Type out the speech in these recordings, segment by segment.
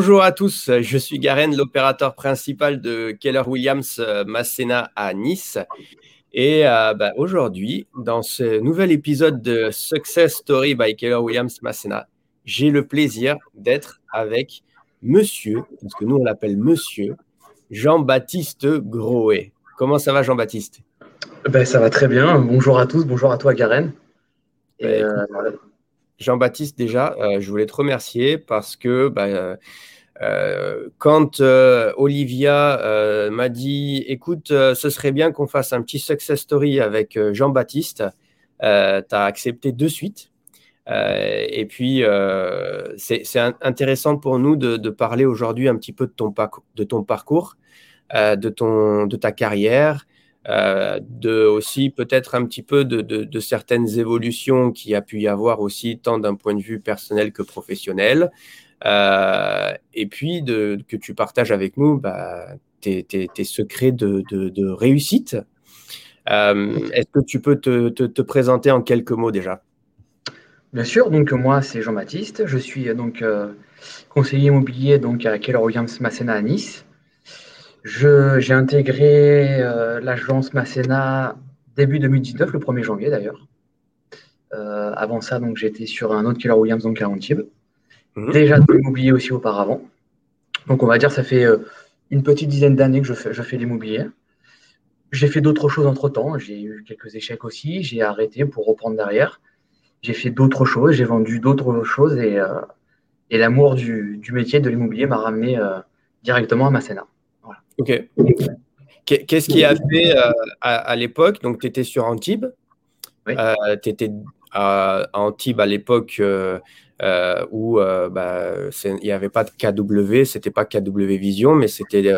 Bonjour à tous, je suis Garen, l'opérateur principal de Keller Williams euh, Massena à Nice. Et euh, bah, aujourd'hui, dans ce nouvel épisode de Success Story by Keller Williams Massena, j'ai le plaisir d'être avec monsieur, parce que nous on l'appelle monsieur, Jean-Baptiste Groé. Comment ça va Jean-Baptiste? Ben, Ça va très bien. Bonjour à tous, bonjour à toi Garen. Ben, euh, Jean-Baptiste, déjà, euh, je voulais te remercier parce que bah, euh, quand Olivia m'a dit écoute, ce serait bien qu'on fasse un petit success story avec Jean-Baptiste, tu as accepté de suite. et puis, c'est intéressant pour nous de, parler aujourd'hui un petit peu de ton, de ton parcours, de, ton, de ta carrière, euh, de aussi peut-être un petit peu de, certaines évolutions qui a pu y avoir aussi tant d'un point de vue personnel que professionnel. Euh, et puis de, que tu partages avec nous bah, tes, secrets de, réussite. Euh, est-ce que tu peux te, présenter en quelques mots déjà? Bien sûr, donc moi c'est Jean-Baptiste, je suis donc conseiller immobilier donc à Keller Williams Massena à Nice. J'ai intégré euh, l'agence Masséna début 2019, le 1er janvier d'ailleurs. Euh, avant ça, donc j'étais sur un autre Keller Williams, donc à Antibes. Mhm. Déjà de l'immobilier aussi auparavant. Donc on va dire ça fait euh, une petite dizaine d'années que je fais, je fais l'immobilier. J'ai fait d'autres choses entre temps. J'ai eu quelques échecs aussi. J'ai arrêté pour reprendre derrière. J'ai fait d'autres choses. J'ai vendu d'autres choses et, et l'amour du, du, métier de l'immobilier m'a ramené directement à Masséna. Ok. Qu'est-ce qui a fait euh, à, l'époque? Donc, tu étais sur Antibes. Euh, tu étais à, Antibes à l'époque euh, où bah, il n'y avait pas de KW, c'était pas KW Vision, mais c'était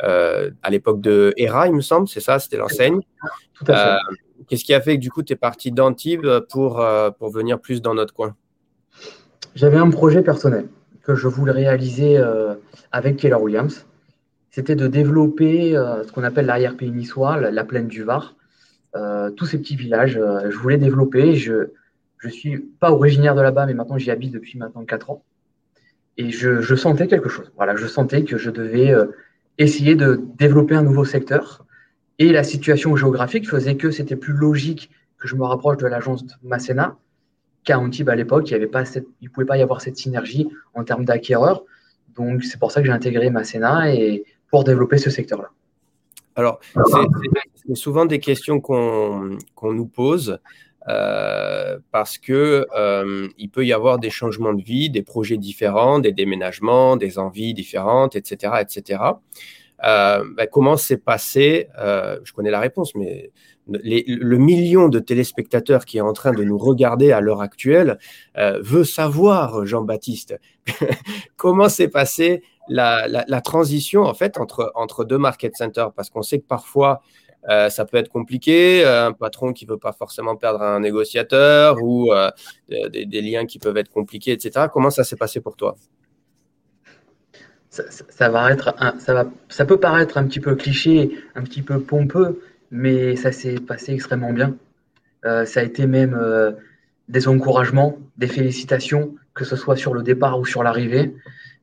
à l'époque de ERA, il me semble, c'est ça, c'était l'enseigne. Qu'est-ce qui a fait que du coup, tu es parti d'Antibes pour, pour venir plus dans notre coin? J'avais un projet personnel que je voulais réaliser avec Keller Williams c'était de développer euh, ce qu'on appelle l'arrière-pays niçois, la, plaine du Var, euh, tous ces petits villages. Euh, je voulais développer. Je ne suis pas originaire de là-bas, mais maintenant j'y habite depuis maintenant 4 ans. Et je, sentais quelque chose. Voilà, je sentais que je devais essayer de développer un nouveau secteur. Et la situation géographique faisait que c'était plus logique que je me rapproche de l'agence Masséna qu'à Antibes à l'époque. Il ne pouvait pas y avoir cette synergie en termes d'acquéreurs. Donc, c'est pour ça que j'ai intégré Masséna et pour développer ce secteur-là Alors, c'est souvent des questions qu'on nous pose. Euh, parce que euh, il peut y avoir des changements de vie, des projets différents, des déménagements, des envies différentes, etc., etc. Euh, ben, comment s'est passé Je connais la réponse, mais le million de téléspectateurs qui est en train de nous regarder à l'heure actuelle veut savoir, Jean-Baptiste, comment s'est passé la, transition en fait entre, entre deux market centers parce qu'on sait que parfois euh, ça peut être compliqué, euh, un patron qui veut pas forcément perdre un négociateur ou euh, des, liens qui peuvent être compliqués, etc. Comment ça s'est passé pour toi? Ça, va être ça, va, ça peut paraître un petit peu cliché, un petit peu pompeux, mais ça s'est passé extrêmement bien. ça a été même des encouragements, des félicitations, que ce soit sur le départ ou sur l'arrivée.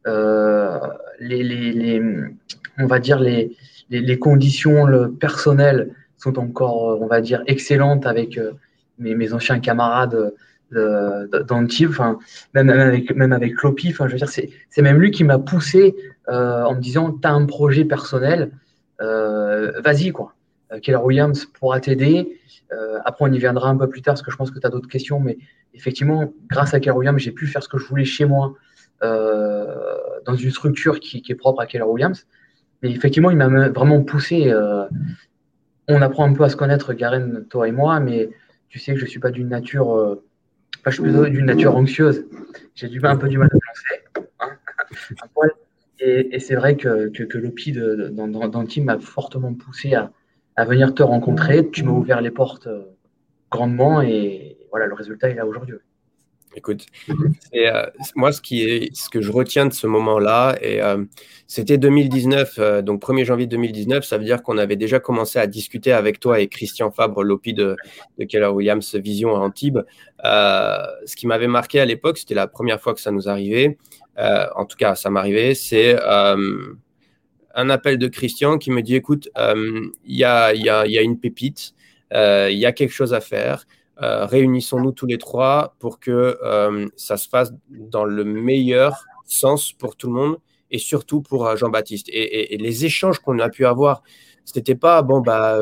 Euh, les, on va dire les, les, conditions le personnelles sont encore, euh, on va dire, excellentes avec euh, mes, anciens camarades d'Antibes, même, avec, même avec enfin, je veux dire, c'est même lui qui m'a poussé en me disant, tu as un projet personnel, vas-y, quoi. Keller Williams pourra t'aider. après, on y viendra un peu plus tard parce que je pense que tu as d'autres questions, mais effectivement, grâce à Keller Williams, j'ai pu faire ce que je voulais chez moi dans une structure qui, est propre à Keller Williams. Mais effectivement, il m'a vraiment poussé. Euh, on apprend un peu à se connaître, Garen, toi et moi, mais tu sais que je ne suis pas d'une nature. Euh, je suis d'une nature anxieuse. J'ai un peu du mal à penser. Hein, et, c'est vrai que, que, que l'OPI dans, team m'a fortement poussé à, à, venir te rencontrer. Tu m'as ouvert les portes grandement et voilà, le résultat est là aujourd'hui. Écoute, euh, moi, ce, qui est, ce que je retiens de ce moment-là, et euh, c'était 2019, euh, donc 1er janvier 2019, ça veut dire qu'on avait déjà commencé à discuter avec toi et Christian Fabre, Lopi de, de Keller Williams Vision à Antibes. ce qui m'avait marqué à l'époque, c'était la première fois que ça nous arrivait, en tout cas, ça m'arrivait, c'est un appel de Christian qui me dit, écoute, il y a, y, a, y, a, une pépite, il y a quelque chose à faire. Euh, réunissons-nous tous les trois pour que euh, ça se fasse dans le meilleur sens pour tout le monde et surtout pour euh, Jean-Baptiste. Et, les échanges qu'on a pu avoir, c'était pas bon bah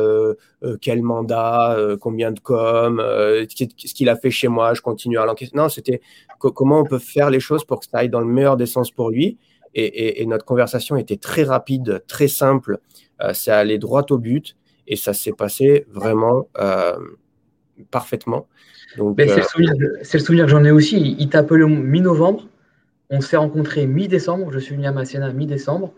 quel mandat, combien de com, ce qu'il a fait chez moi, je continue à l'enquêter. Non, c'était comment on peut faire les choses pour que ça aille dans le meilleur des sens pour lui. Et, notre conversation était très rapide, très simple. ça allait droit au but et ça s'est passé vraiment parfaitement. Euh, c'est le, souvenir que j'en ai aussi. Il, t'a appelé mi-novembre. On s'est rencontrés mi-décembre. Je suis venu à Massiena mi-décembre.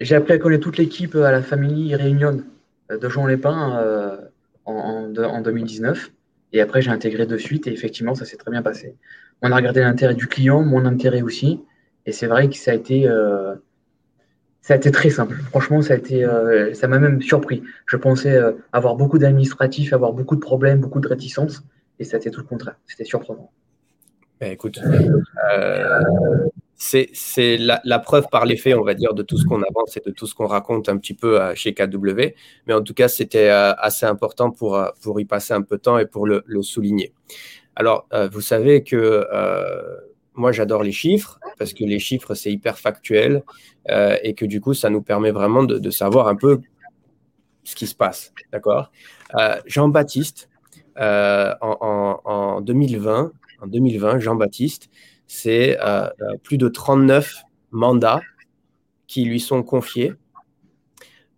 J'ai appris à connaître toute l'équipe à la famille Réunion de Jean Lépin euh, en, en, 2019. Et après, j'ai intégré de suite. Et effectivement, ça s'est très bien passé. On a regardé l'intérêt du client, mon intérêt aussi. Et c'est vrai que ça a été. Euh, ça a été très simple. Franchement, ça a été, euh, ça m'a même surpris. Je pensais euh, avoir beaucoup d'administratifs, avoir beaucoup de problèmes, beaucoup de réticences, et ça a été tout le contraire. C'était surprenant. Ben, écoute, euh, c'est la, preuve par les faits, on va dire, de tout ce qu'on avance et de tout ce qu'on raconte un petit peu chez KW. Mais en tout cas, c'était assez important pour, pour y passer un peu de temps et pour le, le souligner. Alors, vous savez que moi, j'adore les chiffres parce que les chiffres, c'est hyper factuel euh, et que du coup, ça nous permet vraiment de, savoir un peu ce qui se passe. D'accord? Euh, Jean-Baptiste, euh, en, 2020, en 2020 Jean-Baptiste, c'est plus de 39 mandats qui lui sont confiés.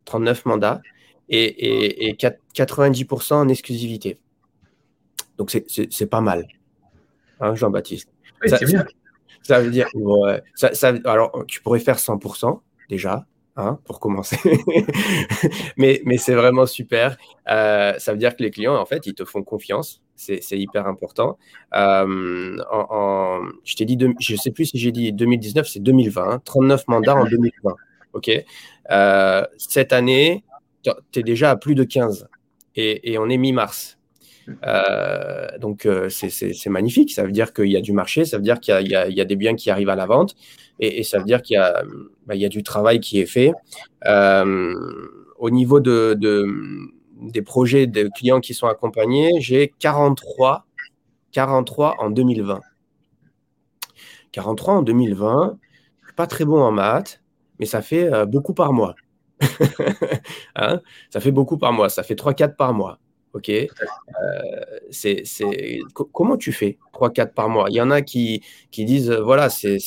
39 mandats et, 90% en exclusivité. Donc, c'est pas mal, hein, Jean-Baptiste? Ça, veut dire, ça, alors tu pourrais faire 100% déjà, hein, pour commencer, mais, mais c'est vraiment super. Euh, ça veut dire que les clients, en fait, ils te font confiance. C'est hyper important. Euh, en, je t'ai dit, je sais plus si j'ai dit 2019, c'est 2020, 39 hein, mandats en 2020. OK? Euh, cette année, tu es déjà à plus de 15 et, et on est mi-mars. Euh, donc, euh, c'est magnifique. Ça veut dire qu'il y a du marché, ça veut dire qu'il y, a des biens qui arrivent à la vente et, ça veut dire qu'il y, y, a du travail qui est fait. Euh, au niveau de, des projets de clients qui sont accompagnés, j'ai 43, 43 en 2020. 43 en 2020, je suis pas très bon en maths, mais ça fait beaucoup par mois. hein? Ça fait beaucoup par mois, ça fait 3-4 par mois. Ok. Euh, c'est, comment tu fais 3-4 par mois? Il y en a qui, qui disent euh, voilà, c'est,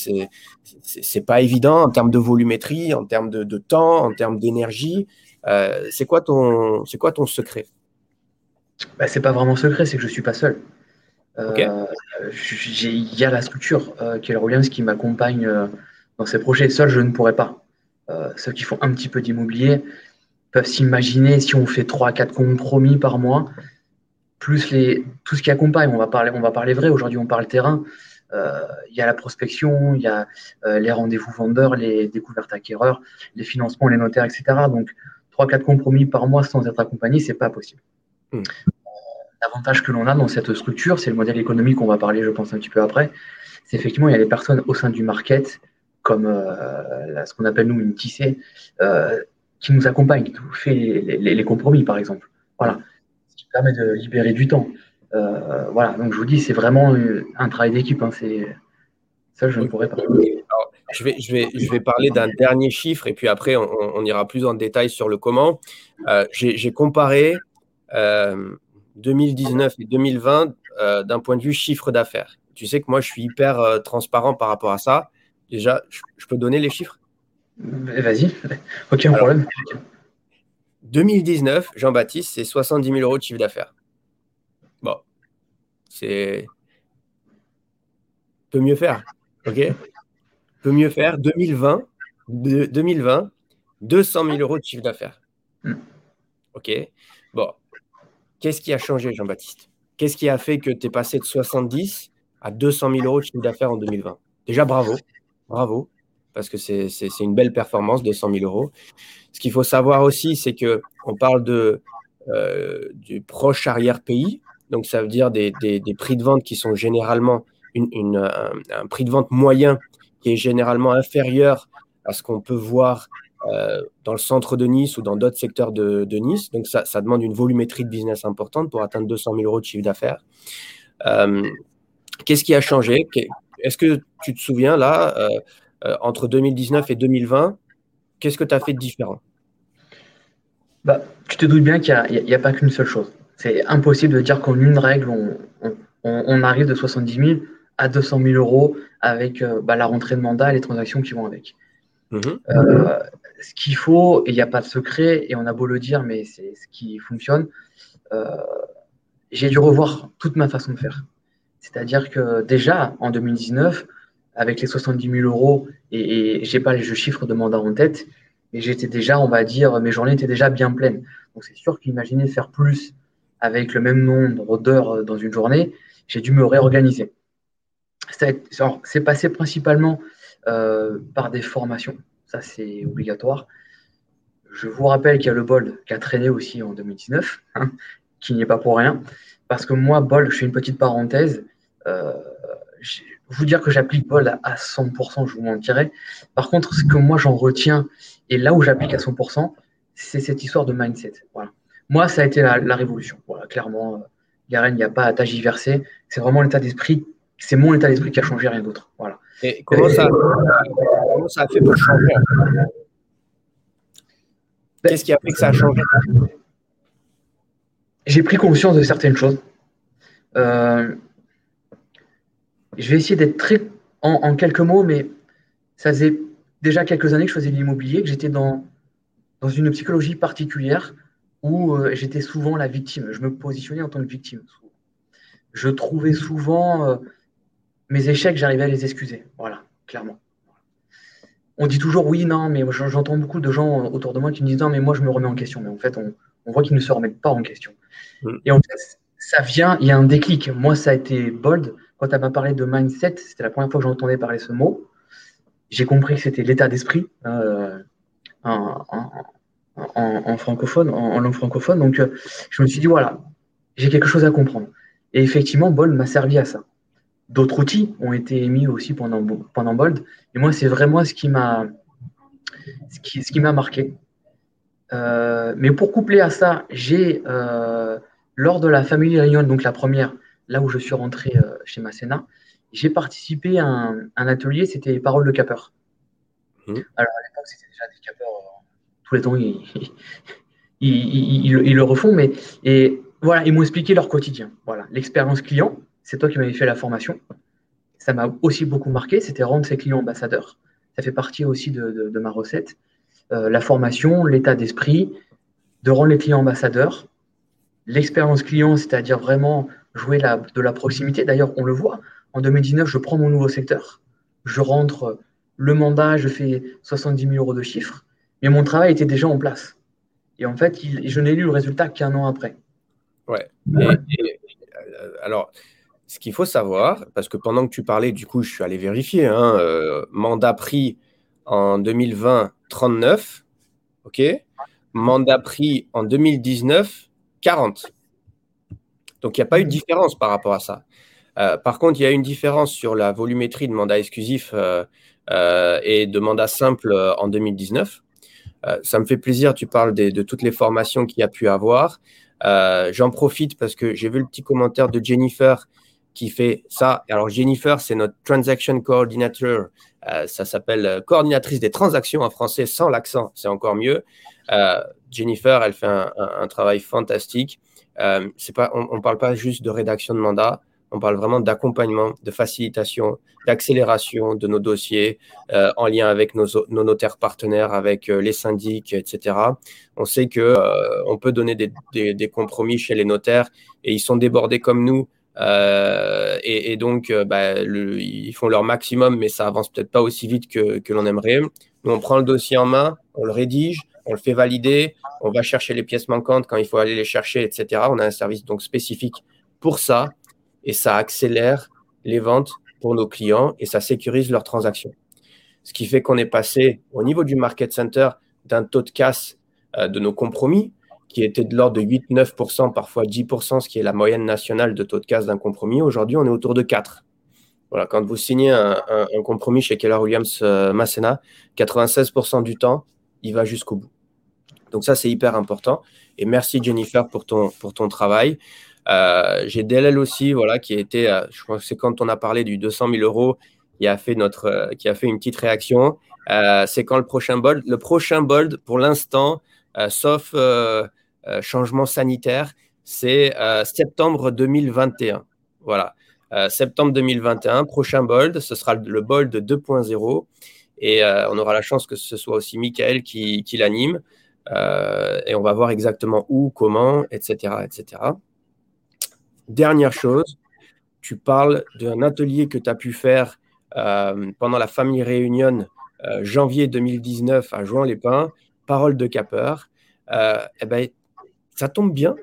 c'est, pas évident en termes de volumétrie, en termes de, de temps, en termes d'énergie. Euh, c'est, quoi ton, c'est quoi ton secret? Bah, C'est pas vraiment secret, c'est que je suis pas seul. Il y a la structure qui est Williams qui m'accompagne dans ces projets. Seul, je ne pourrais pas. ceux qui font un petit peu d'immobilier, peuvent s'imaginer si on fait 3 4 compromis par mois, plus les, tout ce qui accompagne. On va parler, on va parler vrai. Aujourd'hui, on parle terrain. Euh, il y a la prospection, il y a euh, les rendez-vous vendeurs, les découvertes acquéreurs, les financements, les notaires, etc. Donc, 3-4 compromis par mois sans être accompagné, c'est pas possible. Hmm. L'avantage que l'on a dans cette structure, c'est le modèle économique qu'on va parler, je pense, un petit peu après. C'est effectivement, il y a des personnes au sein du market, comme euh, ce qu'on appelle nous une tissée, qui nous accompagne, qui nous fait les, compromis, par exemple. Voilà. Ce qui permet de libérer du temps. Euh, voilà. Donc, je vous dis, c'est vraiment un travail d'équipe. Hein. C'est ça, je ne pourrais pas. je vais, je, vais, je vais parler d'un dernier chiffre et puis après, on, ira plus en détail sur le comment. Euh, j'ai comparé 2019 euh, et 2020 d'un point de vue chiffre d'affaires. Tu sais que moi, je suis hyper transparent par rapport à ça. Déjà, je peux donner les chiffres? Vas-y, aucun problème. 2019, Jean-Baptiste, c'est 70 000 euros de chiffre d'affaires. Bon, c'est. Peut mieux faire. OK? Peut mieux faire. 2020, 2020 200 000 euros de chiffre d'affaires. Hmm. OK Bon, qu'est-ce qui a changé, Jean-Baptiste? Qu'est-ce qui a fait que tu es passé de 70 à 200 000 euros de chiffre d'affaires en 2020. Déjà, bravo. Bravo. Parce que c'est une belle performance, 200 000 euros. Ce qu'il faut savoir aussi, c'est qu'on parle euh, du proche arrière-pays. Donc, ça veut dire des, prix de vente qui sont généralement un, prix de vente moyen qui est généralement inférieur à ce qu'on peut voir euh, dans le centre de Nice ou dans d'autres secteurs de, Nice. Donc, ça, demande une volumétrie de business importante pour atteindre 200 000 euros de chiffre d'affaires. Euh, qu'est-ce qui a changé? Est-ce que tu te souviens, là, euh, entre 2019 et 2020, qu'est-ce que tu as fait de différent? Bah, Tu te doutes bien qu'il n'y a, pas qu'une seule chose. C'est impossible de dire qu'en une règle, on, arrive de 70 000 à 200 000 euros avec bah, la rentrée de mandat et les transactions qui vont avec. Mhm. Euh, ce qu'il faut, et il n'y a pas de secret, et on a beau le dire, mais c'est ce qui fonctionne, euh, j'ai dû revoir toute ma façon de faire. C'est-à-dire que déjà, en 2019, avec les 70 000 euros, et, et j'ai pas les chiffres de mandat en tête, mais j'étais déjà, on va dire, mes journées étaient déjà bien pleines. Donc c'est sûr qu'imaginer faire plus avec le même nombre d'heures dans une journée, j'ai dû me réorganiser. C'est passé principalement euh, par des formations. Ça, c'est obligatoire. Je vous rappelle qu'il y a le BOLD qui a traîné aussi en 2019, hein, qui n'y est pas pour rien. Parce que moi, BOLD, je fais une petite parenthèse. Euh, vous dire que j'applique BOLD à 100%, je vous mentirais. Par contre, ce que moi, j'en retiens, et là où j'applique à 100%, c'est cette histoire de mindset. Voilà. Moi, ça a été la, révolution. Voilà, clairement, Garen, il n'y a pas à tagiverser. C'est vraiment l'état d'esprit. C'est mon état d'esprit qui a changé, rien d'autre. Voilà. Et comment, ça, a fait pour changer Qu'est-ce qui a fait que ça a changé J'ai pris conscience de certaines choses. Euh, je vais essayer d'être très en, quelques mots, mais ça faisait déjà quelques années que je faisais de l'immobilier, que j'étais dans, dans une psychologie particulière où euh, j'étais souvent la victime. Je me positionnais en tant que victime. Je trouvais souvent euh, mes échecs, j'arrivais à les excuser. Voilà, clairement. On dit toujours oui, non, mais j'entends beaucoup de gens autour de moi qui me disent non, mais moi je me remets en question. Mais en fait, on, voit qu'ils ne se remettent pas en question. Mm. Et en fait, ça vient, il y a un déclic. Moi, ça a été bold. Quand tu m'as parlé de mindset, c'était la première fois que j'entendais parler ce mot. J'ai compris que c'était l'état d'esprit euh, en, francophone, en, langue francophone. Donc, euh, je me suis dit, voilà, j'ai quelque chose à comprendre. Et effectivement, Bold m'a servi à ça. D'autres outils ont été émis aussi pendant, pendant Bold. Et moi, c'est vraiment ce qui m'a ce qui, ce qui m'a marqué. Euh, mais pour coupler à ça, j'ai, lors de la Family Réunion, donc la première, là où je suis rentré euh, chez Masséna, j'ai participé à un, atelier, c'était les paroles de capeurs. Mmh. Alors à l'époque, c'était déjà des capeurs, tous les temps, ils, ils, le refont, mais et voilà, ils m'ont expliqué leur quotidien. Voilà, l'expérience client, c'est toi qui m'avais fait la formation. Ça m'a aussi beaucoup marqué, c'était rendre ses clients ambassadeurs. Ça fait partie aussi de, ma recette. Euh, la formation, l'état d'esprit, de rendre les clients ambassadeurs. L'expérience client, c'est-à-dire vraiment jouer de la proximité. D'ailleurs, on le voit. En 2019, je prends mon nouveau secteur. Je rentre le mandat, je fais 70 000 euros de chiffre. Mais mon travail était déjà en place. Et en fait, je n'ai lu le résultat qu'un an après. Ouais. Alors, ce qu'il faut savoir, parce que pendant que tu parlais, du coup, je suis allé vérifier, hein, euh, mandat pris en 2020, 39, ok Mandat pris en 2019, 40. Donc, il n'y a pas eu de différence par rapport à ça. Euh, par contre, il y a une différence sur la volumétrie de mandat exclusif euh, et de mandat simple en 2019. ça me fait plaisir, tu parles de toutes les formations qu'il y a pu avoir. J'en profite parce que j'ai vu le petit commentaire de Jennifer qui fait ça. Alors Jennifer, c'est notre transaction coordinator. Euh, ça s'appelle euh, coordinatrice des transactions en français sans l'accent, c'est encore mieux. Euh, Jennifer, elle fait un, travail fantastique. C'est pas, on ne parle pas juste de rédaction de mandat, on parle vraiment d'accompagnement, de facilitation, d'accélération de nos dossiers en lien avec nos, notaires partenaires, avec les syndics, etc. On sait que on peut donner des, compromis chez les notaires et ils sont débordés comme nous euh, et, donc, euh, bah, ils font leur maximum, mais ça avance peut-être pas aussi vite que, que l'on aimerait. Nous, on prend le dossier en main, on le rédige, on le fait valider, on va chercher les pièces manquantes quand il faut aller les chercher, etc. On a un service donc spécifique pour ça, et ça accélère les ventes pour nos clients et ça sécurise leurs transactions. Ce qui fait qu'on est passé au niveau du market center d'un taux de casse euh, de nos compromis qui était de l'ordre de 8-9%, parfois 10%, ce qui est la moyenne nationale de taux de casse d'un compromis. Aujourd'hui, on est autour de 4. Voilà, quand vous signez un, compromis chez Keller Williams euh, Massena, 96% du temps, il va jusqu'au bout. Donc ça, c'est hyper important. Et merci Jennifer pour ton, pour ton travail. Euh, j'ai DLL aussi, voilà, qui a été, euh, je crois que c'est quand on a parlé du 200 000 euros, qui a fait, notre, qui a fait une petite réaction. c'est quand le prochain bold Le prochain bold, pour l'instant, sauf changement sanitaire, c'est septembre 2021. Voilà. septembre 2021, prochain bold, ce sera le bold 2.0. Et on aura la chance que ce soit aussi Michael qui, qui l'anime. Euh, et on va voir exactement où, comment, etc., etc. Dernière chose, tu parles d'un atelier que tu as pu faire euh, pendant la famille réunion euh, janvier 2019 à Jouan-les-Pins, Parole de Capper. eh ben, ça tombe bien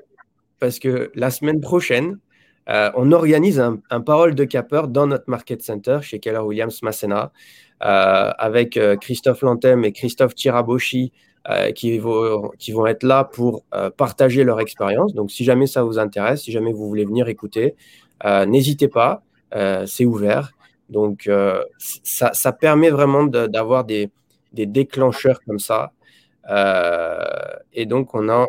parce que la semaine prochaine, on organise un, Parole de Capper dans notre Market Center chez Keller Williams Massena avec Christophe Lantem et Christophe Tiraboshi qui, vont, qui vont être là pour euh, partager leur expérience. Donc, si jamais ça vous intéresse, si jamais vous voulez venir écouter, euh, n'hésitez pas, c'est ouvert. Donc, ça, ça, permet vraiment d'avoir des, des, déclencheurs comme ça. et donc, on a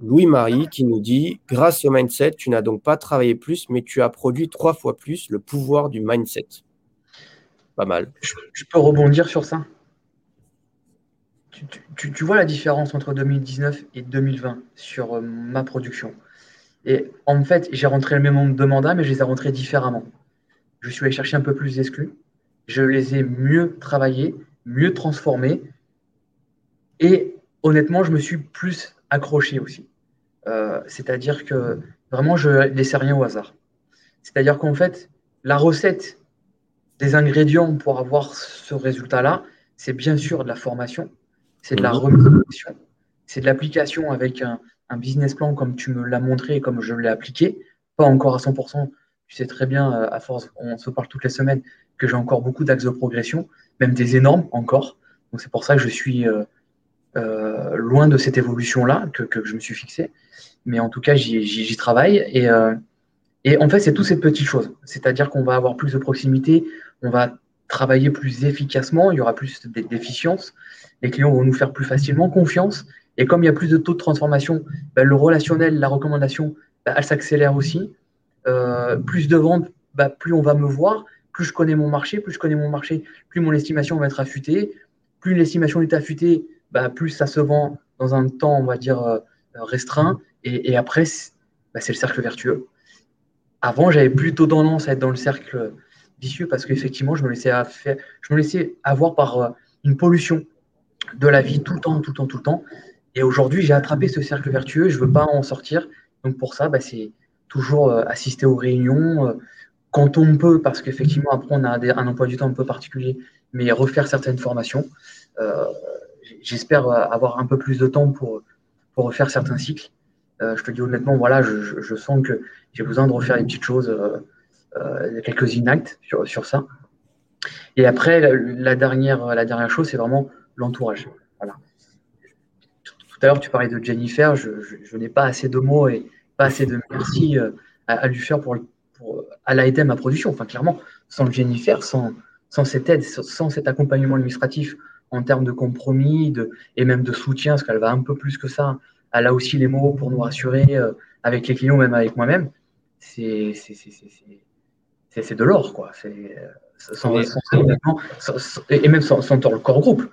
Louis-Marie qui nous dit Grâce au mindset, tu n'as donc pas travaillé plus, mais tu as produit trois fois plus le pouvoir du mindset. Pas mal. je peux rebondir sur ça? Tu, vois la différence entre 2019 et 2020 sur euh, ma production. Et en fait, j'ai rentré le même nombre de mandats, mais je les ai rentrés différemment. Je suis allé chercher un peu plus d'exclus. Je les ai mieux travaillés, mieux transformés. Et honnêtement, je me suis plus accroché aussi. Euh, c'est-à-dire que vraiment, je ne laissais rien au hasard. C'est-à-dire qu'en fait, la recette des ingrédients pour avoir ce résultat-là, c'est bien sûr de la formation, c'est de la remise c'est de l'application avec un, business plan comme tu me l'as montré et comme je l'ai appliqué, pas encore à 100%. Tu sais très bien, euh, à force, on se parle toutes les semaines, que j'ai encore beaucoup d'axes de progression, même des énormes encore. Donc c'est pour ça que je suis euh, euh, loin de cette évolution-là que, je me suis fixé. Mais en tout cas, j'y travaille. Et, et en fait, c'est toutes ces petites choses. C'est-à-dire qu'on va avoir plus de proximité, on va travailler plus efficacement, il y aura plus d'efficience les clients vont nous faire plus facilement confiance. Et comme il y a plus de taux de transformation, ben, le relationnel, la recommandation, ben, elle s'accélère aussi. Euh, plus de ventes, ben, plus on va me voir, plus je connais mon marché, plus je connais mon marché, plus mon estimation va être affûtée. Plus l'estimation est affûtée, plus ça se vend dans un temps, on va dire, euh, restreint. Et, après, c'est le cercle vertueux. Avant, j'avais plutôt tendance à être dans le cercle vicieux parce qu'effectivement, je me laissais, je me laissais avoir par euh, une pollution de la vie tout le temps, tout le temps, tout le temps. Et aujourd'hui, j'ai attrapé ce cercle vertueux, je ne veux pas en sortir. Donc pour ça, bah, c'est toujours euh, assister aux réunions euh, quand on peut, parce qu'effectivement, après, on a un emploi du temps un peu particulier, mais refaire certaines formations. J'espère avoir un peu plus de temps pour, pour refaire certains cycles. je te dis honnêtement, voilà, je, sens que j'ai besoin de refaire des petites choses, quelques inactes sur, sur ça. Et après, la dernière, la dernière chose, c'est vraiment l'entourage. Voilà. Tout à l'heure, tu parlais de Jennifer. Je, n'ai pas assez de mots et pas assez de merci euh, à, lui faire pour, pour à l'aider ma production. Enfin, clairement, sans Jennifer, sans, sans cette aide, sans cet accompagnement administratif en termes de compromis de, et même de soutien, parce qu'elle va un peu plus que ça. Elle a aussi les mots pour nous rassurer euh, avec les clients, même avec moi-même. C'est de l'or, quoi. C'est euh, sans, et même sans, sans, le corps groupe.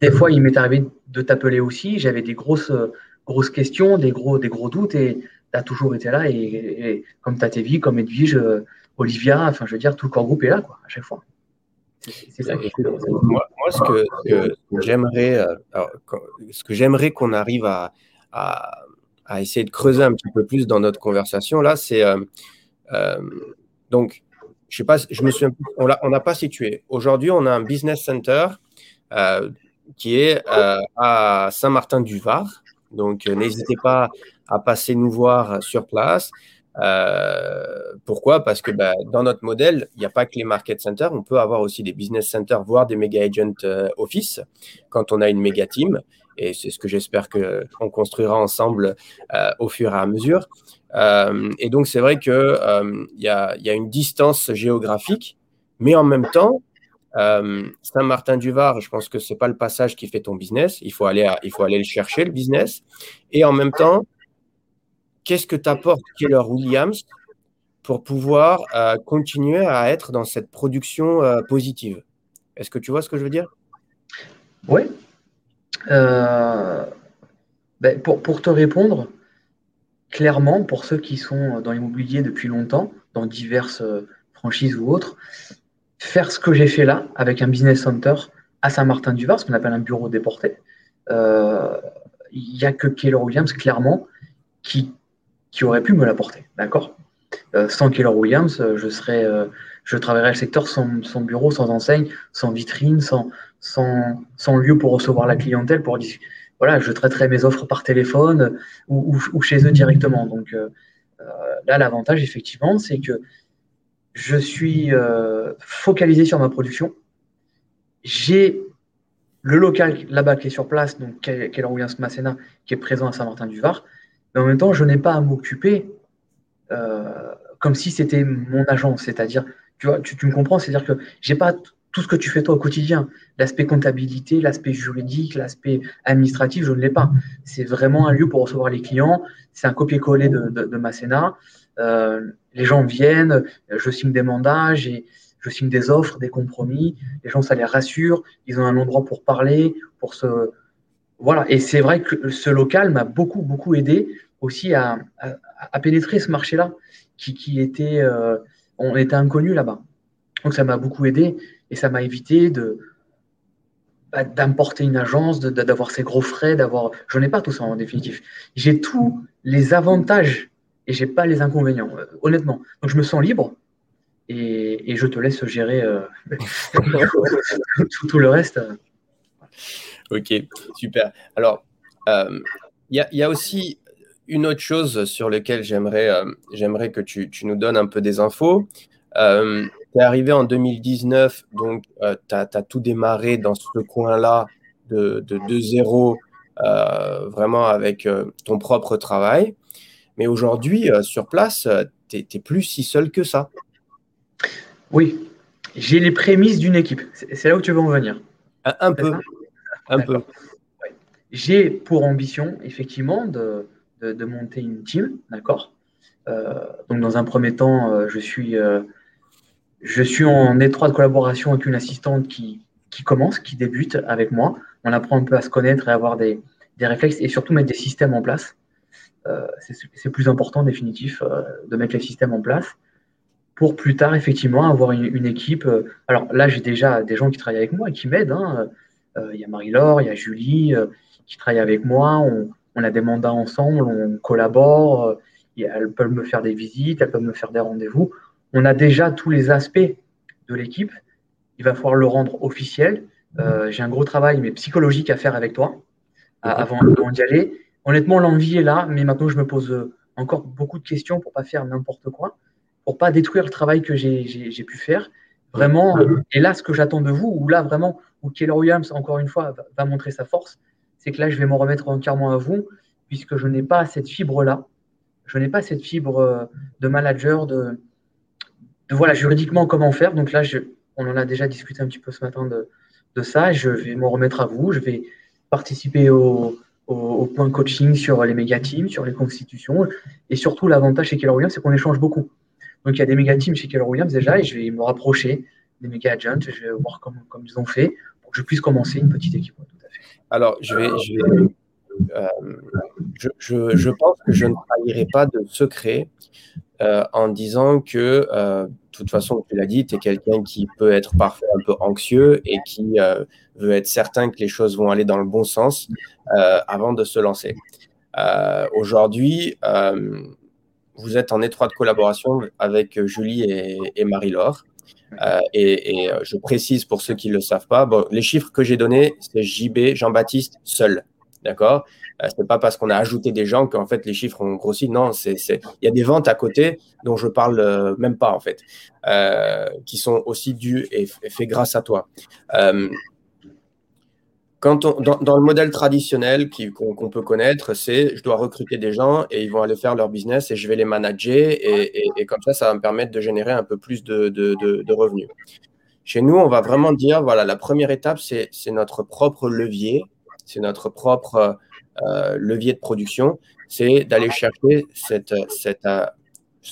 Des fois, il m'est arrivé de t'appeler aussi. J'avais des grosses, grosses questions, des gros, des gros doutes et tu as toujours été là. Et, comme Tatevi, comme Edwige, Olivia, enfin, je veux dire, tout le corps groupe est là, quoi, à chaque fois. C'est ça. Moi, ce que, j'aimerais, euh, ce que j'aimerais qu'on arrive à, à, essayer de creuser un petit peu plus dans notre conversation là, c'est euh, euh, donc, je sais pas, je me suis, on n'a pas situé. Aujourd'hui, on a un business center euh, qui est euh, à Saint-Martin-du-Var. Donc, euh, n'hésitez pas à passer nous voir sur place. pourquoi? Parce que bah, dans notre modèle, il n'y a pas que les market centers, on peut avoir aussi des business centers, voire des méga agent office quand on a une méga team. Et c'est ce que j'espère qu'on construira ensemble au fur et à mesure. et donc, c'est vrai qu'il y, a, y a une distance géographique, mais en même temps, euh, Saint-Martin-du-Var, je pense que ce n'est pas le passage qui fait ton business. Il faut, aller il faut aller le chercher, le business. Et en même temps, qu'est-ce que t'apporte Keller Williams pour pouvoir euh, continuer à être dans cette production euh, positive? Est-ce que tu vois ce que je veux dire? Oui. Ben, pour, te répondre, clairement, pour ceux qui sont dans l'immobilier depuis longtemps, dans diverses franchises ou autres, faire ce que j'ai fait là, avec un business center à Saint-Martin-du-Var, ce qu'on appelle un bureau déporté, euh, il n'y a que Keller Williams, clairement, qui, qui aurait pu me l'apporter. D'accord? Euh, Sans Keller Williams, euh, je, serais, je travaillerais le secteur sans, bureau, sans enseigne, sans vitrine, sans, sans, lieu pour recevoir la clientèle, pour voilà, je traiterais mes offres par téléphone ou, chez eux directement. Donc là, l'avantage, effectivement, c'est que je suis euh, focalisé sur ma production. J'ai le local là-bas qui est sur place, donc Keller Williams Masséna, qui est présent à Saint-Martin-du-Var. Mais en même temps, je n'ai pas à m'occuper euh, comme si c'était mon agence. C'est-à-dire, tu vois, tu, me comprends, c'est-à-dire que j'ai pas tout ce que tu fais toi au quotidien. L'aspect comptabilité, l'aspect juridique, l'aspect administratif, je ne l'ai pas. C'est vraiment un lieu pour recevoir les clients. C'est un copier-coller de, de, de. Euh, les gens viennent, je signe des mandats, je signe des offres, des compromis. Les gens, ça les rassure. Ils ont un endroit pour parler, pour se. Voilà. Et c'est vrai que ce local m'a beaucoup, beaucoup aidé aussi à, pénétrer ce marché-là, qui, était. Euh, on était inconnu là-bas. Donc, ça m'a beaucoup aidé et ça m'a évité de bah, d'importer une agence, d'avoir ces gros frais, d'avoir. Je n'ai pas tout ça en définitive. J'ai tous les avantages et j'ai pas les inconvénients, euh, honnêtement. Donc je me sens libre et, je te laisse gérer euh, tout, le reste. Ok, super. Alors, il y, y, a aussi une autre chose sur laquelle j'aimerais j'aimerais que tu, tu, nous donnes un peu des infos. Euh, tu es arrivé en 2019, donc tu as, as, tout démarré dans ce coin-là de, de, de, zéro, vraiment avec ton propre travail. Mais aujourd'hui, euh, sur place, euh, tu n'es plus si seul que ça. Oui, j'ai les prémices d'une équipe. C'est là où tu veux en venir. Un, peu. Un peu. J'ai pour ambition, effectivement, de, de, monter une team, d'accord? Euh, Donc, dans un premier temps, je, suis, je suis en étroite collaboration avec une assistante qui, qui commence, qui débute avec moi. On apprend un peu à se connaître et à avoir des, des réflexes et surtout mettre des systèmes en place. Euh, c'est plus important, définitif, euh, de mettre les systèmes en place pour plus tard, effectivement, avoir une, équipe. Euh, alors là, j'ai déjà des gens qui travaillent avec moi et qui m'aident. Hein. Il y a Marie-Laure, il y a Julie qui travaillent avec moi. On, a des mandats ensemble, on collabore. elles peuvent me faire des visites, elles peuvent me faire des rendez-vous. On a déjà tous les aspects de l'équipe. Il va falloir le rendre officiel. j'ai un gros travail, mais psychologique à faire avec toi avant, avant d'y aller honnêtement, l'envie est là, mais maintenant, je me pose euh, encore beaucoup de questions pour pas faire n'importe quoi, pour pas détruire le travail que j'ai pu faire. Vraiment, et là, ce que j'attends de vous, ou là, vraiment, où Keller Williams, encore une fois, va, montrer sa force, c'est que là, je vais m'en remettre entièrement à vous, puisque je n'ai pas cette fibre-là. Je n'ai pas cette fibre euh, de manager, de, de, voilà, juridiquement, comment faire. Donc là, on en a déjà discuté un petit peu ce matin de, de ça. Je vais m'en remettre à vous. Je vais participer au, au, point coaching sur les méga teams, sur les constitutions. Et surtout, l'avantage chez Keller Williams, c'est qu'on échange beaucoup. Donc, il y a des méga teams chez Keller Williams déjà, et je vais me rapprocher des méga agents, je vais voir comment, ils ont fait pour que je puisse commencer une petite équipe. Alors, je vais, euh, je, pense que je ne trahirai pas de secret euh, en disant que, euh, de toute façon, tu l'as dit, tu es quelqu'un qui peut être parfois un peu anxieux et qui veut être certain que les choses vont aller dans le bon sens avant de se lancer. Aujourd'hui, vous êtes en étroite collaboration avec Julie et, Marie-Laure. et, je précise pour ceux qui ne le savent pas, les chiffres que j'ai donnés, c'est JB, Jean-Baptiste seul. D'accord? Euh, Ce n'est pas parce qu'on a ajouté des gens qu'en fait les chiffres ont grossi. Non, il y a des ventes à côté dont je parle euh, même pas en fait, euh, qui sont aussi dues et, et faites grâce à toi. dans, le modèle traditionnel qu'on, peut connaître, c'est je dois recruter des gens et ils vont aller faire leur business et je vais les manager et, comme ça, ça va me permettre de générer un peu plus de revenus. Chez nous, on va vraiment dire, voilà, la première étape, c'est notre propre levier c'est notre propre euh, levier de production, c'est d'aller chercher cette, euh,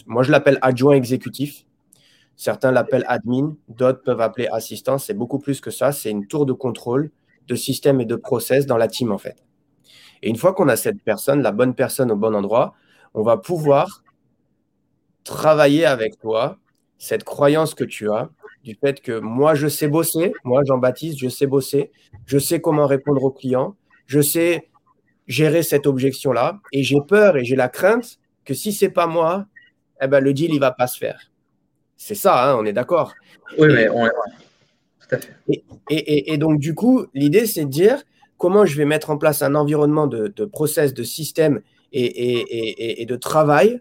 moi je l'appelle adjoint exécutif. Certains l'appellent admin, d'autres peuvent appeler assistant. C'est beaucoup plus que ça. C'est une tour de contrôle de système et de process dans la team en fait. Et une fois qu'on a cette personne, la bonne personne au bon endroit, on va pouvoir travailler avec toi cette croyance que tu as du fait que moi, je sais bosser, moi, Jean-Baptiste, je sais bosser, je sais comment répondre aux clients, je sais gérer cette objection-là, et j'ai peur et j'ai la crainte que si c'est pas moi, eh ben, le deal, il va pas se faire. C'est ça, hein, on est d'accord. Oui, mais on est... Tout à fait. Et, donc, du coup, l'idée, c'est de dire comment je vais mettre en place un environnement de, de process, de système et, de travail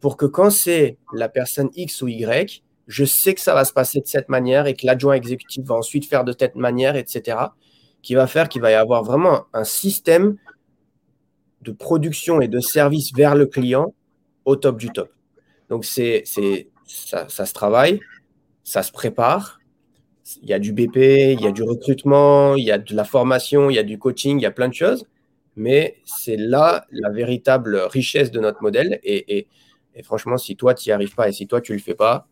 pour que quand c'est la personne X ou Y, je sais que ça va se passer de cette manière et que l'adjoint exécutif va ensuite faire de cette manière, etc., qui va faire qu'il va y avoir vraiment un système de production et de service vers le client au top du top. Donc, c'est, ça, ça se travaille, ça se prépare. Il y a du BP, il y a du recrutement, il y a de la formation, il y a du coaching, il y a plein de choses. Mais c'est là la véritable richesse de notre modèle. Et, et, et franchement, si toi, tu n'y arrives pas et si toi, tu ne le fais pas,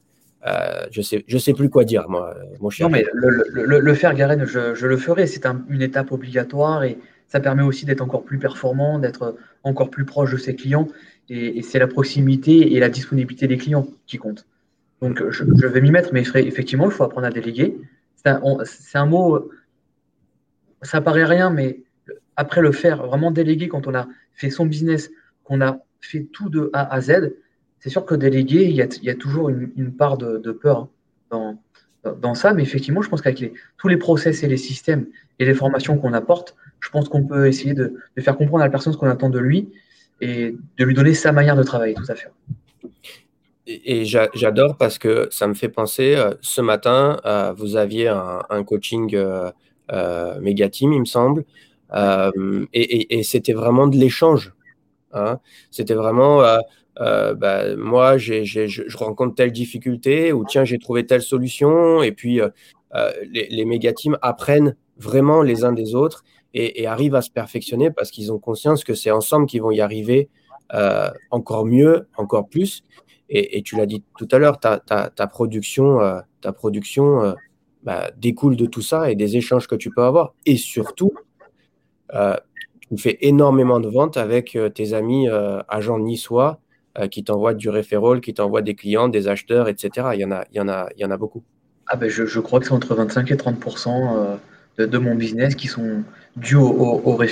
euh, je sais, je sais plus quoi dire, moi, mon cher. Non, mais le, faire, Garen, je, le ferai. C'est une étape obligatoire et ça permet aussi d'être encore plus performant, d'être encore plus proche de ses clients. Et, c'est la proximité et la disponibilité des clients qui comptent. Donc, je, vais m'y mettre, mais effectivement, il faut apprendre à déléguer. C'est un, un, mot, ça paraît rien, mais après le faire, vraiment déléguer quand on a fait son business, qu'on a fait tout de A à Z, c'est sûr que déléguer, il y a, toujours une, part de, peur dans, dans, ça, mais effectivement, je pense qu'avec tous les process et les systèmes et les formations qu'on apporte, je pense qu'on peut essayer de, faire comprendre à la personne ce qu'on attend de lui et de lui donner sa manière de travailler, tout à fait. Et, j'adore parce que ça me fait penser, euh, ce matin, euh, vous aviez un, coaching euh, méga team, il me semble, et, c'était vraiment de l'échange. Hein. C'était vraiment, bah, moi, je rencontre telle difficulté ou tiens, j'ai trouvé telle solution. Et puis, euh, euh, les, les méga teams apprennent vraiment les uns des autres et, arrivent à se perfectionner parce qu'ils ont conscience que c'est ensemble qu'ils vont y arriver encore mieux, encore plus. Et, tu l'as dit tout à l'heure, ta, production, ta production bah, découle de tout ça et des échanges que tu peux avoir. Et surtout, tu fais énormément de ventes avec tes amis agents niçois euh, qui t'envoient du referral, qui t'envoient des clients, des acheteurs, etc. Il y en a, il y en a, il y en a beaucoup. Ah ben je, crois que c'est entre 25 et 30% euh, de, mon business qui sont dus au, au.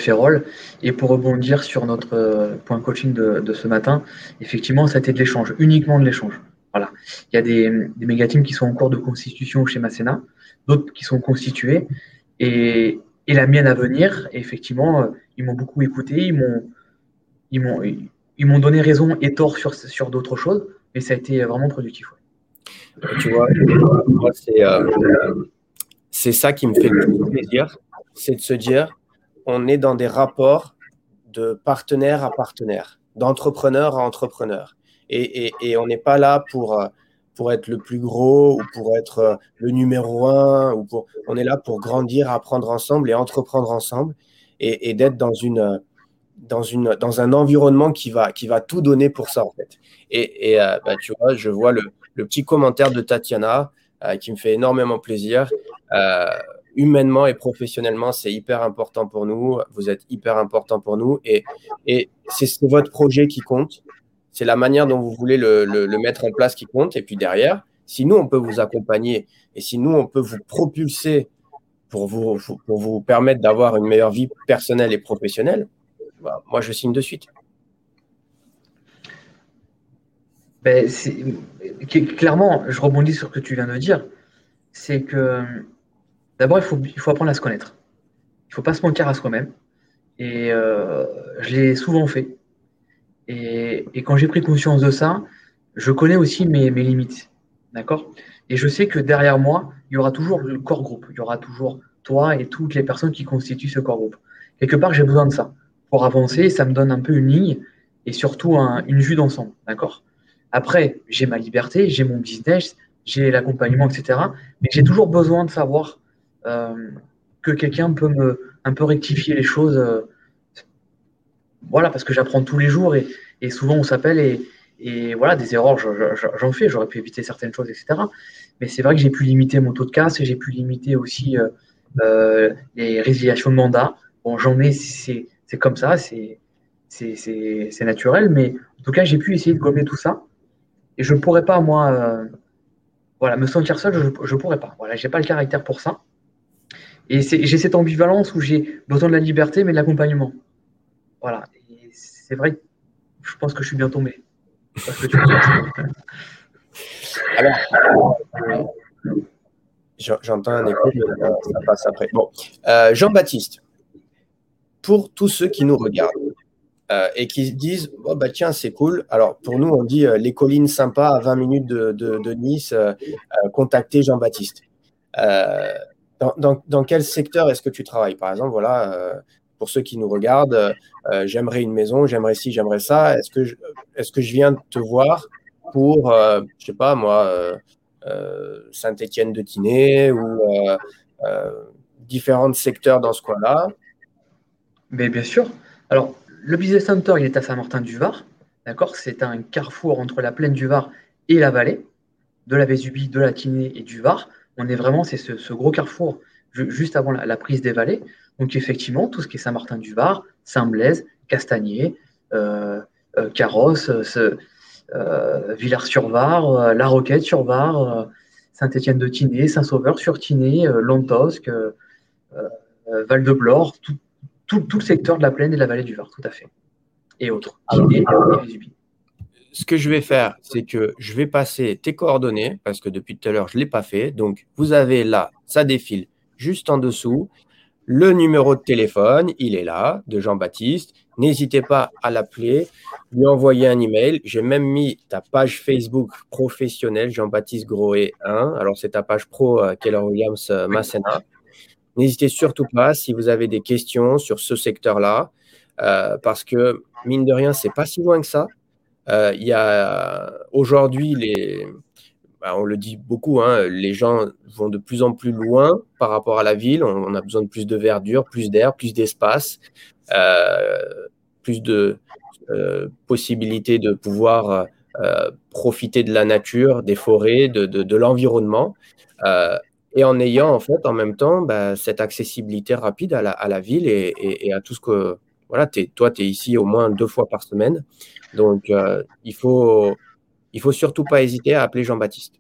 Et pour rebondir sur notre euh, point coaching de, ce matin, effectivement, ça a été de l'échange, uniquement de l'échange. Voilà. Il y a des, des méga qui sont en cours de constitution chez Masséna, d'autres qui sont constitués, et, et, la mienne à venir, effectivement, ils m'ont beaucoup écouté, ils m'ont, ils m'ont, ils m'ont donné raison et tort sur, sur d'autres choses, mais ça a été vraiment productif. Tu vois, moi, euh, c'est, ça qui me fait plaisir, c'est de se dire, on est dans des rapports de partenaire à partenaire, d'entrepreneur à entrepreneur. Et, et, on n'est pas là pour, euh, pour être le plus gros ou pour être euh, le numéro un. Ou pour, on est là pour grandir, apprendre ensemble et entreprendre ensemble et d'être dans une dans, une, dans un environnement qui va, qui va tout donner pour ça, en fait. Et, et euh, bah, tu vois, je vois le, le, petit commentaire de Tatiana euh, qui me fait énormément plaisir. Euh, humainement et professionnellement, c'est hyper important pour nous. Vous êtes hyper important pour nous. Et, et c'est votre projet qui compte. C'est la manière dont vous voulez le, le, le, mettre en place qui compte. Et puis derrière, si nous, on peut vous accompagner et si nous, on peut vous propulser pour vous, pour vous permettre d'avoir une meilleure vie personnelle et professionnelle, bah, moi, je signe de suite. Ben, clairement, je rebondis sur ce que tu viens de dire. C'est que d'abord, il faut, apprendre à se connaître. Il ne faut pas se mentir à soi-même. Et je l'ai souvent fait. Et, quand j'ai pris conscience de ça, je connais aussi mes, mes limites. D'accord? Et je sais que derrière moi, il y aura toujours le corps groupe. Il y aura toujours toi et toutes les personnes qui constituent ce corps groupe. Quelque part, j'ai besoin de ça. Avancer, ça me donne un peu une ligne et surtout une vue d'ensemble. D'accord? Après, j'ai ma liberté, j'ai mon business, j'ai l'accompagnement, etc. Mais j'ai toujours besoin de savoir euh, que quelqu'un peut me un peu rectifier les choses. Euh, voilà, parce que j'apprends tous les jours et, souvent on s'appelle et, et, voilà, des erreurs, j'en fais, j'aurais pu éviter certaines choses, etc. Mais c'est vrai que j'ai pu limiter mon taux de casse, j'ai pu limiter aussi euh, les résiliations de mandat. Bon, j'en ai, c'est comme ça, c'est naturel, mais en tout cas, j'ai pu essayer de gommer tout ça. Et je ne pourrais pas, moi, euh, voilà, me sentir seul, je ne pourrais pas. Voilà, je n'ai pas le caractère pour ça. Et j'ai cette ambivalence où j'ai besoin de la liberté, mais de l'accompagnement. Voilà. C'est vrai que je pense que je suis bien tombé. Alors, j'entends un écho, mais ça passe après. Bon, euh, Jean-Baptiste, pour tous ceux qui nous regardent euh, et qui disent oh, bah, tiens, c'est cool. Alors, pour nous, on dit euh, les collines sympas à 20 minutes de, Nice, euh, contactez Jean-Baptiste. Dans, quel secteur est-ce que tu travailles? Par exemple, voilà, pour ceux qui nous regardent, j'aimerais une maison, j'aimerais ci, j'aimerais ça. Est-ce que, je, est-ce que je viens te voir pour, je sais pas moi, Saint-Étienne de Tinée ou différents secteurs dans ce coin-là? Mais bien sûr. Alors, le Business Center, il est à Saint-Martin-du-Var. D'accord? C'est un carrefour entre la plaine du Var et la vallée, de la Vésubie, de la Tinée et du Var. On est vraiment, c'est ce, gros carrefour juste avant la, prise des vallées. Donc, effectivement, tout ce qui est Saint-Martin-du-Var, Saint-Blaise, Castagnier, euh, euh Carrosse, euh, Villars-sur-Var, La Roquette-sur-Var, Saint-Étienne-de-Tinée, Saint-Sauveur-sur-Tinée, Lantosque, Val-de-Blore, tout, tout, le secteur de la plaine et de la vallée du Var, tout à fait. Et autres. ce que je vais faire, c'est que je vais passer tes coordonnées, parce que depuis tout à l'heure, je ne l'ai pas fait. Donc, vous avez là, ça défile juste en dessous. Le numéro de téléphone, il est là, de Jean-Baptiste. N'hésitez pas à l'appeler, lui envoyer un email. J'ai même mis ta page Facebook professionnelle, Jean-Baptiste Groé 1. Alors, c'est ta page pro euh, Keller Williams euh, Massena. N'hésitez surtout pas si vous avez des questions sur ce secteur-là, euh, parce que mine de rien, c'est pas si loin que ça. Euh, il y a aujourd'hui les, bah, on le dit beaucoup, hein, les gens vont de plus en plus loin par rapport à la ville. On, a besoin de plus de verdure, plus d'air, plus d'espace, euh, plus de possibilités de pouvoir profiter de la nature, des forêts, de, l'environnement et en ayant en fait en même temps bah, cette accessibilité rapide à la, ville et, à tout ce que voilà toi tu es ici au moins deux fois par semaine. Donc euh, il faut il faut surtout pas hésiter à appeler Jean-Baptiste.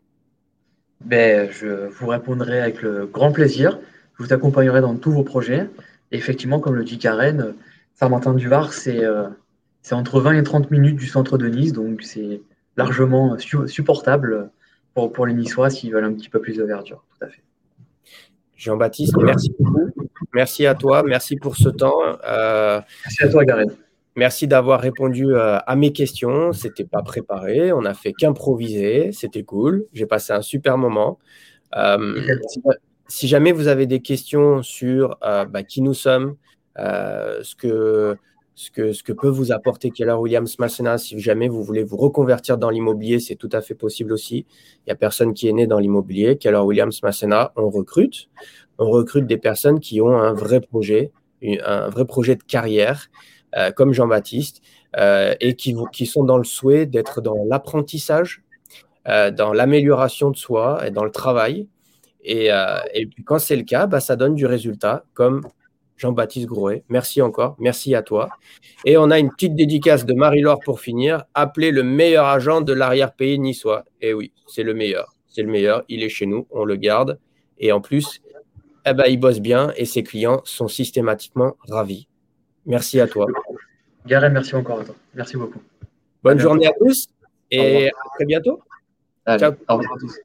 Ben, je vous répondrai avec le grand plaisir. Je vous accompagnerai dans tous vos projets. Et effectivement comme le dit Karen Saint-Martin-du-Var c'est euh, c'est entre 20 et 30 minutes du centre de Nice. Donc c'est largement supportable pour, pour les Niçois s'ils veulent un petit peu plus de verdure. Tout à fait Jean-Baptiste, merci beaucoup. Merci à toi, merci pour ce temps. Euh, merci à toi, Gareth. Merci d'avoir répondu euh, à mes questions. C'était pas préparé, on a fait qu'improviser. C'était cool. J'ai passé un super moment. Euh, si, jamais vous avez des questions sur bah, qui nous sommes, ce que ce que, ce que peut vous apporter Keller Williams Massena. Si jamais vous voulez vous reconvertir dans l'immobilier, c'est tout à fait possible aussi. Il n'y a personne qui est né dans l'immobilier. Keller Williams Massena, on recrute. On recrute des personnes qui ont un vrai projet, un vrai projet de carrière, euh, comme Jean-Baptiste, euh, et qui, qui sont dans le souhait d'être dans l'apprentissage, euh, dans l'amélioration de soi et dans le travail. Et, et quand c'est le cas, bah, ça donne du résultat, comme Jean-Baptiste Grouet. Merci encore. Merci à toi. Et on a une petite dédicace de Marie-Laure pour finir. Appelez le meilleur agent de l'arrière-pays niçois. Et eh oui, c'est le meilleur. C'est le meilleur. Il est chez nous. On le garde. Et en plus, eh ben, il bosse bien et ses clients sont systématiquement ravis. Merci à toi. Garen, merci encore à toi. Merci beaucoup. Bonne journée à tous et à très bientôt. Ciao. Au revoir à tous.